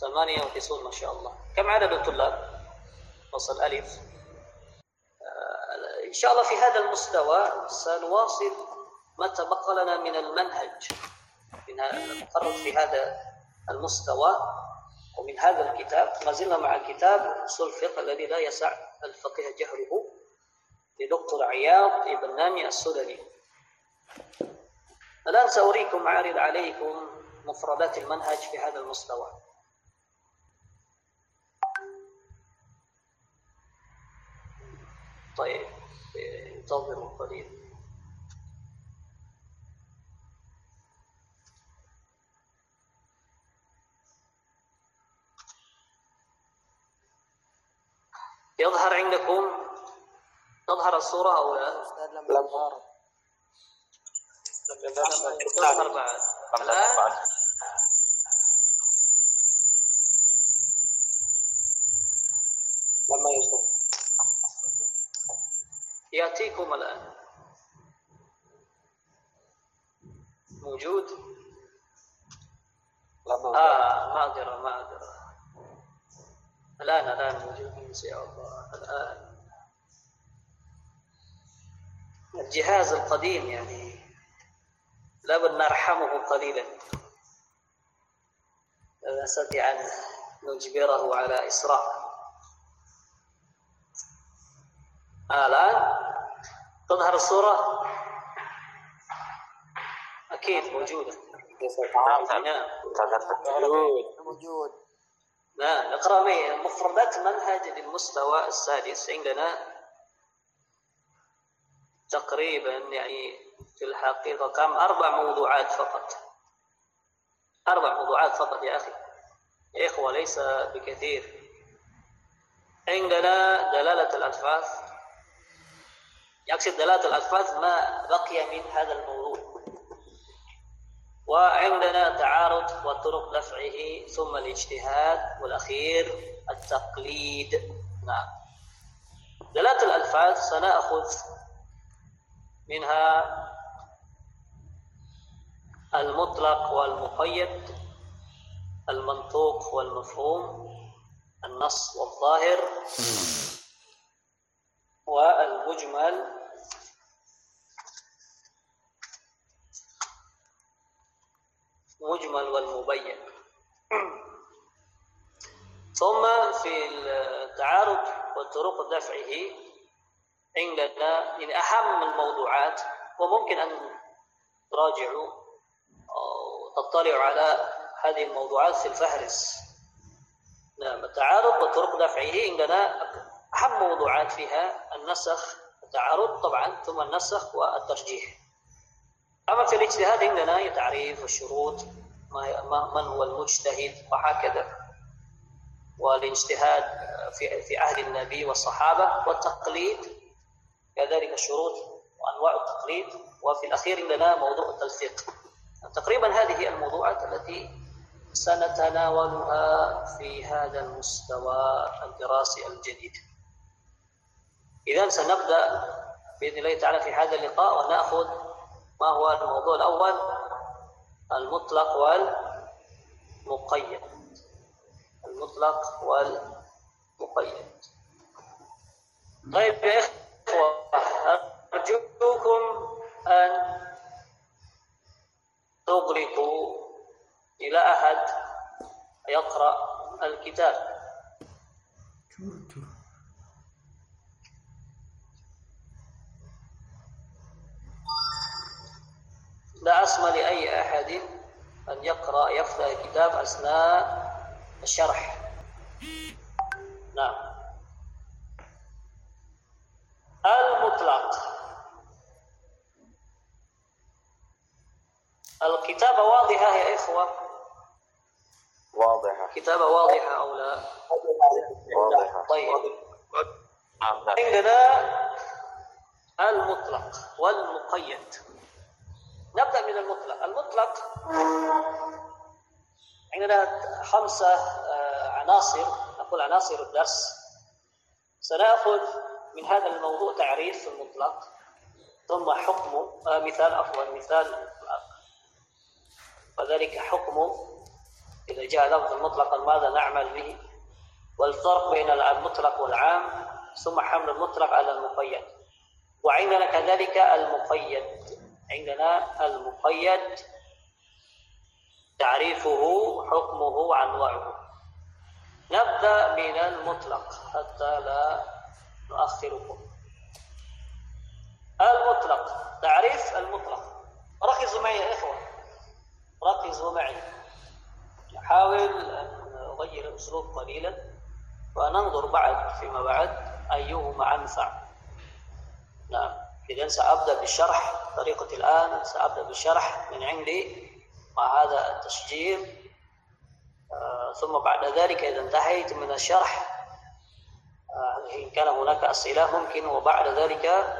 ثمانية وتسعون ما شاء الله. كم عدد الطلاب فصل ألف. آه، إن شاء الله في هذا المستوى سنواصل ما تبقى لنا من المنهج من المقرر في هذا المستوى ومن هذا الكتاب. ما زلنا مع الكتاب أصول الفقه الذي لا يسع الفقيه جهله لدكتور عياض ابن نامي السوداني الآن سأريكم أعرض عليكم مفردات المنهج في هذا المستوى. طيب انتظروا قليلا يظهر عندكم تظهر الصورة أو لا؟ لم تظهر تظهر بعد. الآن؟ لما يظهر. يأتيكم الآن. موجود؟ لما آه معذرة معذرة الآن الآن موجود شاء الله. الآن. الجهاز القديم يعني. لابد نرحمه قليلا. لا نستطيع أن نجبره على إسراء. آه الآن؟ تظهر الصورة؟ أكيد موجودة. نعم موجود. نعم نقرأ مفردات منهج للمستوى السادس عندنا. تقريبا يعني في الحقيقة كم؟ أربع موضوعات فقط. أربع موضوعات فقط يا أخي. يا إخوة ليس بكثير. عندنا دلالة الألفاظ يقصد دلالة الألفاظ ما بقي من هذا الموضوع. وعندنا تعارض وطرق دفعه ثم الاجتهاد والأخير التقليد. نعم. دلالة الألفاظ سنأخذ منها المطلق والمقيد المنطوق والمفهوم النص والظاهر والمجمل مجمل والمبين. ثم في التعارض وطرق دفعه عندنا من أهم الموضوعات وممكن أن تراجعوا أو تطلعوا على هذه الموضوعات في الفهرس. نعم التعارض وطرق دفعه عندنا أهم موضوعات فيها النسخ التعارض طبعا ثم النسخ والترجيح. أما في الاجتهاد عندنا تعريف والشروط من هو المجتهد وهكذا. والاجتهاد في في عهد النبي والصحابة والتقليد كذلك الشروط وأنواع التقليد. وفي الأخير عندنا موضوع التلفيق. تقريبا هذه الموضوعات التي سنتناولها في هذا المستوى الدراسي الجديد. إذا سنبدأ بإذن الله تعالى في هذا اللقاء ونأخذ ما هو الموضوع الأول؟ المطلق والمقيد. المطلق والمقيد. طيب يا إخوة أرجوكم أن تغلقوا إلى أحد يقرأ الكتاب. لا أسمى لأي أحد أن يقرأ يفتح الكتاب أثناء الشرح. نعم. المطلق. الكتابة واضحة يا إخوة؟ واضحة. كتابة واضحة أو لا؟ واضحة. طيب. نعم نعم عندنا المطلق والمقيد. نبدأ من المطلق. المطلق عندنا خمسة آه، عناصر. نقول عناصر الدرس. سنأخذ من هذا الموضوع تعريف المطلق. ثم حكمه آه، مثال عفوا مثال المطلق. وذلك حكمه إذا جاء لفظ مطلقا ماذا نعمل به؟ والفرق بين المطلق والعام ثم حمل المطلق على المقيد. وعندنا كذلك المقيد. عندنا المقيد تعريفه حكمه أنواعه نبدأ من المطلق حتى لا نؤخركم. المطلق تعريف المطلق. ركزوا معي يا إخوة. ركزوا معي. نحاول أن نغير الأسلوب قليلا وننظر بعد فيما بعد أيهما أنفع. نعم. إذا سأبدأ بالشرح طريقة الآن سأبدأ بالشرح من عندي مع هذا التسجيل. آه ثم بعد ذلك إذا انتهيت من الشرح آه إن كان هناك أسئلة ممكن وبعد ذلك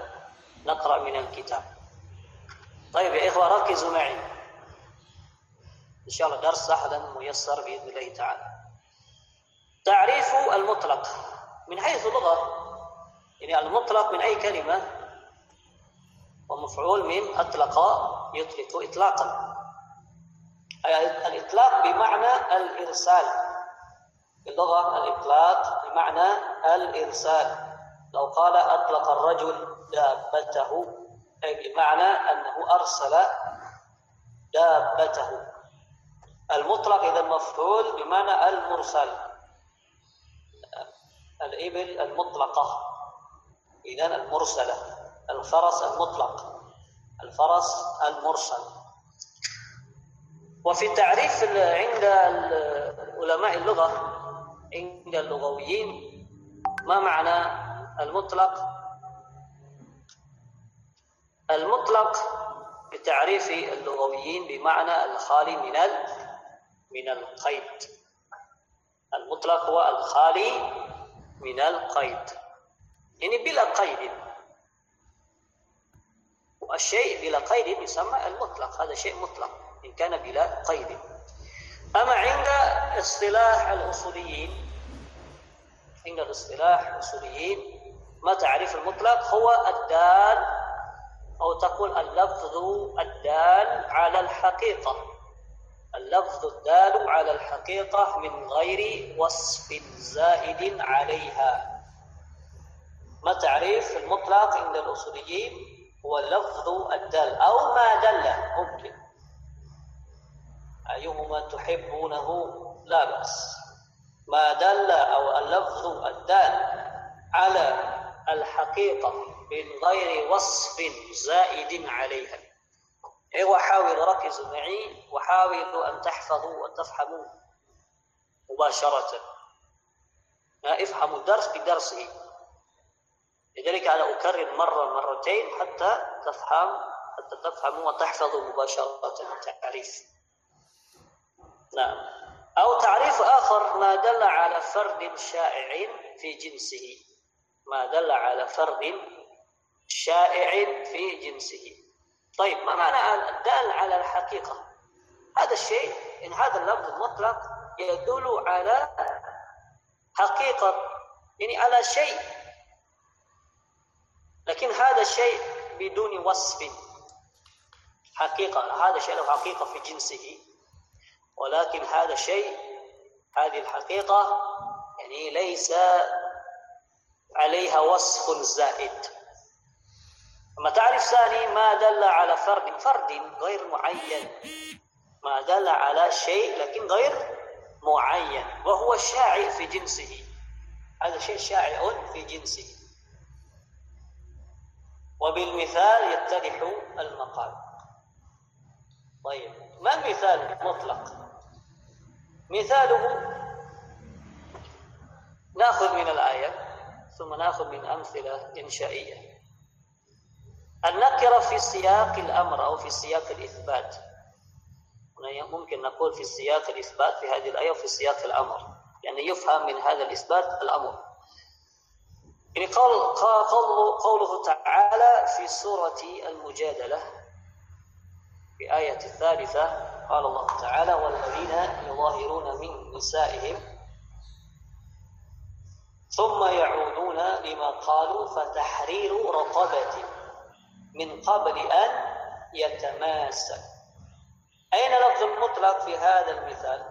نقرأ من الكتاب. طيب يا إخوة ركزوا معي. إن شاء الله درس سهلا ميسر بإذن الله تعالى. تعريف المطلق. من حيث اللغة يعني المطلق من أي كلمة؟ ومفعول من أطلق يطلق إطلاقا. الإطلاق بمعنى الإرسال. باللغة الإطلاق بمعنى الإرسال. لو قال أطلق الرجل دابته أي بمعنى أنه أرسل دابته. المطلق إذا مفعول بمعنى المرسل. الإبل المطلقة. إذا المرسلة. الفرس المطلق الفرس المرسل. وفي التعريف عند علماء اللغة عند اللغويين ما معنى المطلق؟ المطلق بتعريف اللغويين بمعنى الخالي من من القيد. المطلق هو الخالي من القيد. يعني بلا قيد. والشيء بلا قيد يسمى المطلق هذا شيء مطلق إن كان بلا قيد. أما عند اصطلاح الأصوليين؟ عند الاصطلاح الأصوليين ما تعريف المطلق؟ هو الدال أو تقول اللفظ الدال على الحقيقة. اللفظ الدال على الحقيقة من غير وصف زائد عليها. ما تعريف المطلق عند الأصوليين؟ هو اللفظ الدال أو ما دل ممكن. أيهما تحبونه؟ لا بأس. ما دل أو اللفظ الدال على الحقيقة من غير وصف زائد عليها. أيوة حاولوا ركزوا معي وحاولوا أن تحفظوا وتفهموا مباشرة. افهموا الدرس بدرسه. لذلك أنا أكرر مرة مرتين حتى تفهم حتى تفهموا وتحفظوا مباشرة التعريف. نعم. أو تعريف آخر ما دل على فرد شائع في جنسه. ما دل على فرد شائع في جنسه. طيب ما معنى الدال على الحقيقة. هذا الشيء إن هذا اللفظ المطلق يدل على حقيقة. يعني على شيء. لكن هذا الشيء بدون وصف. حقيقة هذا شيء له حقيقة في جنسه. ولكن هذا الشيء هذه الحقيقة يعني ليس عليها وصف زائد. أما تعرف ثاني ما دل على فرد فرد غير معين. ما دل على شيء لكن غير معين وهو شائع في جنسه. هذا شيء شائع في جنسه. وبالمثال يتضح المقال. طيب ما المثال المطلق؟ مثاله ناخذ من الآية ثم ناخذ من أمثلة إنشائية. النكرة في سياق الأمر أو في سياق الإثبات؟ ممكن نقول في سياق الإثبات في هذه الآية وفي سياق الأمر يعني يفهم من هذا الإثبات الأمر. يعني قول قوله تعالى في سورة المجادلة في آية الثالثة قال الله تعالى والذين يظاهرون من نسائهم ثم يعودون لما قالوا فتحرير رقبة من قبل أن يتماسك. أين لفظ المطلق في هذا المثال؟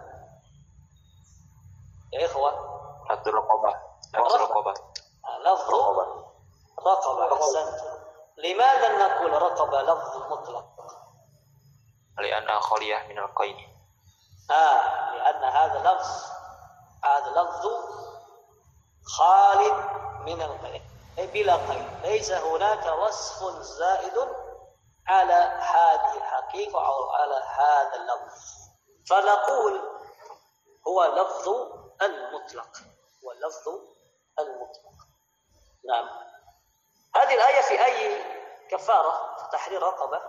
يا إخوة. حد الرقبة لفظ رقبة رقبة أحسنت لماذا نقول رقبة لفظ مطلق. لأنها خالية من القيد آه لأن هذا لفظ هذا لفظ خالد من القيد أي بلا قيد ليس هناك وصف زائد على هذه الحقيقة أو على هذا اللفظ. فنقول هو لفظ المطلق. هو اللفظ المطلق. نعم. هذه الآية في أي كفارة في تحرير رقبة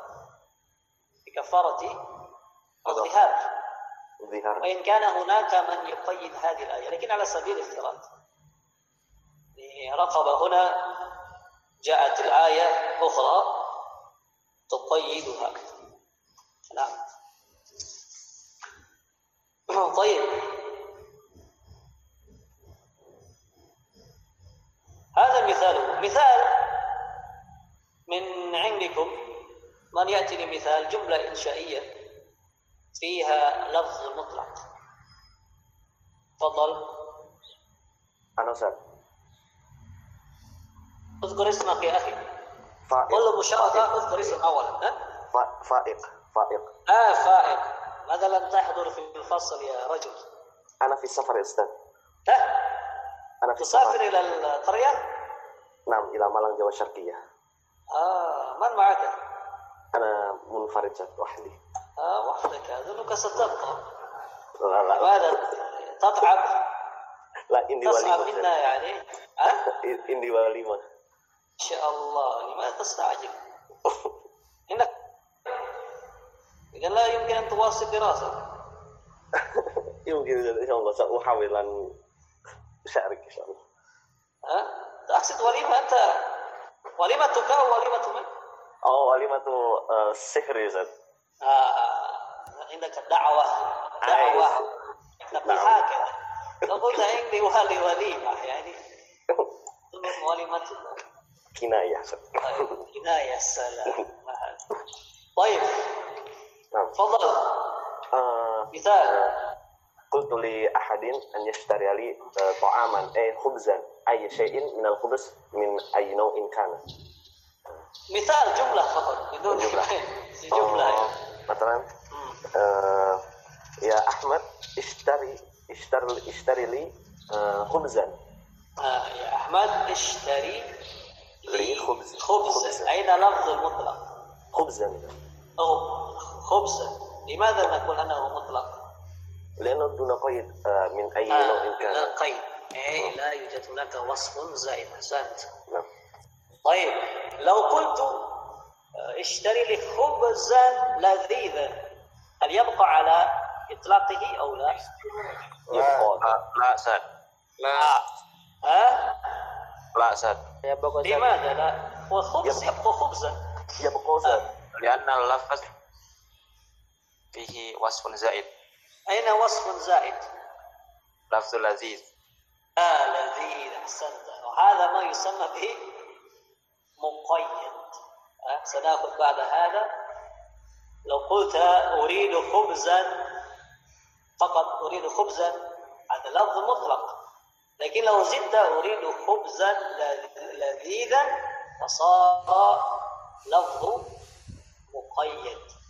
في كفارة الظهار. ظهار وإن كان هناك من يقيد هذه الآية لكن على سبيل الافتراض رقبة هنا جاءت الآية أخرى تقيدها. نعم. طيب. هذا مثال مثال من عندكم من يأتي لمثال جملة إنشائية فيها لفظ مطلق؟ تفضل. أنا أستاذ اذكر اسمك يا أخي. فائق. كل مشاركة اذكر اسم أولا فائق. فائق. آه فائق. ماذا لم تحضر في الفصل يا رجل؟ أنا في السفر يا أستاذ. ها؟ أنا في تسافر إلى القرية؟ نعم إلى مالان جوا الشرقية آه من معك؟ أنا منفرد وحدي. آه وحدك. أظنك ستبقى. لا لا. ماذا تتعب. لا إني وليمة. منا يعني. ها؟ إني وليمة. إن شاء الله. لماذا تستعجل؟ إنك إذا لا يمكن أن تواصل دراسة يمكن إن شاء الله سأحاول أن أشارك إن شاء الله. ها؟ تقصد وليمة أنت؟ وليمتك أو وليمة من؟ أو وليمة آه، السحر يا أستاذ آه عندك دعوة دعوة عايز. نقول نعم. هكذا لو قلت عندي ولي وليمة يعني تقول وليمة كناية يا أستاذ طيب كناية السلام طيب نعم تفضل آه، مثال قلت لأحد أن يشتري لي آه، طعاما أي خبزا أي شيء من الخبز من أي نوع كان. مثال جملة فقط بدون جملة. جملة. مثلا. آه، يا أحمد اشتري اشتري اشتري لي آه، خبزا. آه يا أحمد اشتري لي خبز خبز خبز. أين لفظ المطلق؟ خبزا. أو خبز لماذا نقول أنه مطلق؟ لأنه دون قيد آه، من أي آه نوع كان. قيد. أي لا يوجد هناك وصف زائد أحسنت نعم. طيب لو قلت آه، اشتري لي خبزا لذيذا هل يبقى على إطلاقه أو لا؟ يبقى. لا لا أستاذ لا. ها؟ لا أستاذ لماذا؟ لا؟ وخبز يبقى. يبقى خبزا يبقى زاد. لأن اللفظ فيه وصف زائد. أين وصف زائد؟ لفظ لذيذ. لذيذ أحسنت وهذا ما يسمى به مقيد. سنأخذ بعد هذا. لو قلت أريد خبزا فقط أريد خبزا هذا لفظ مطلق. لكن لو زدت أريد خبزا لذ- لذيذا فصار لفظ مقيد.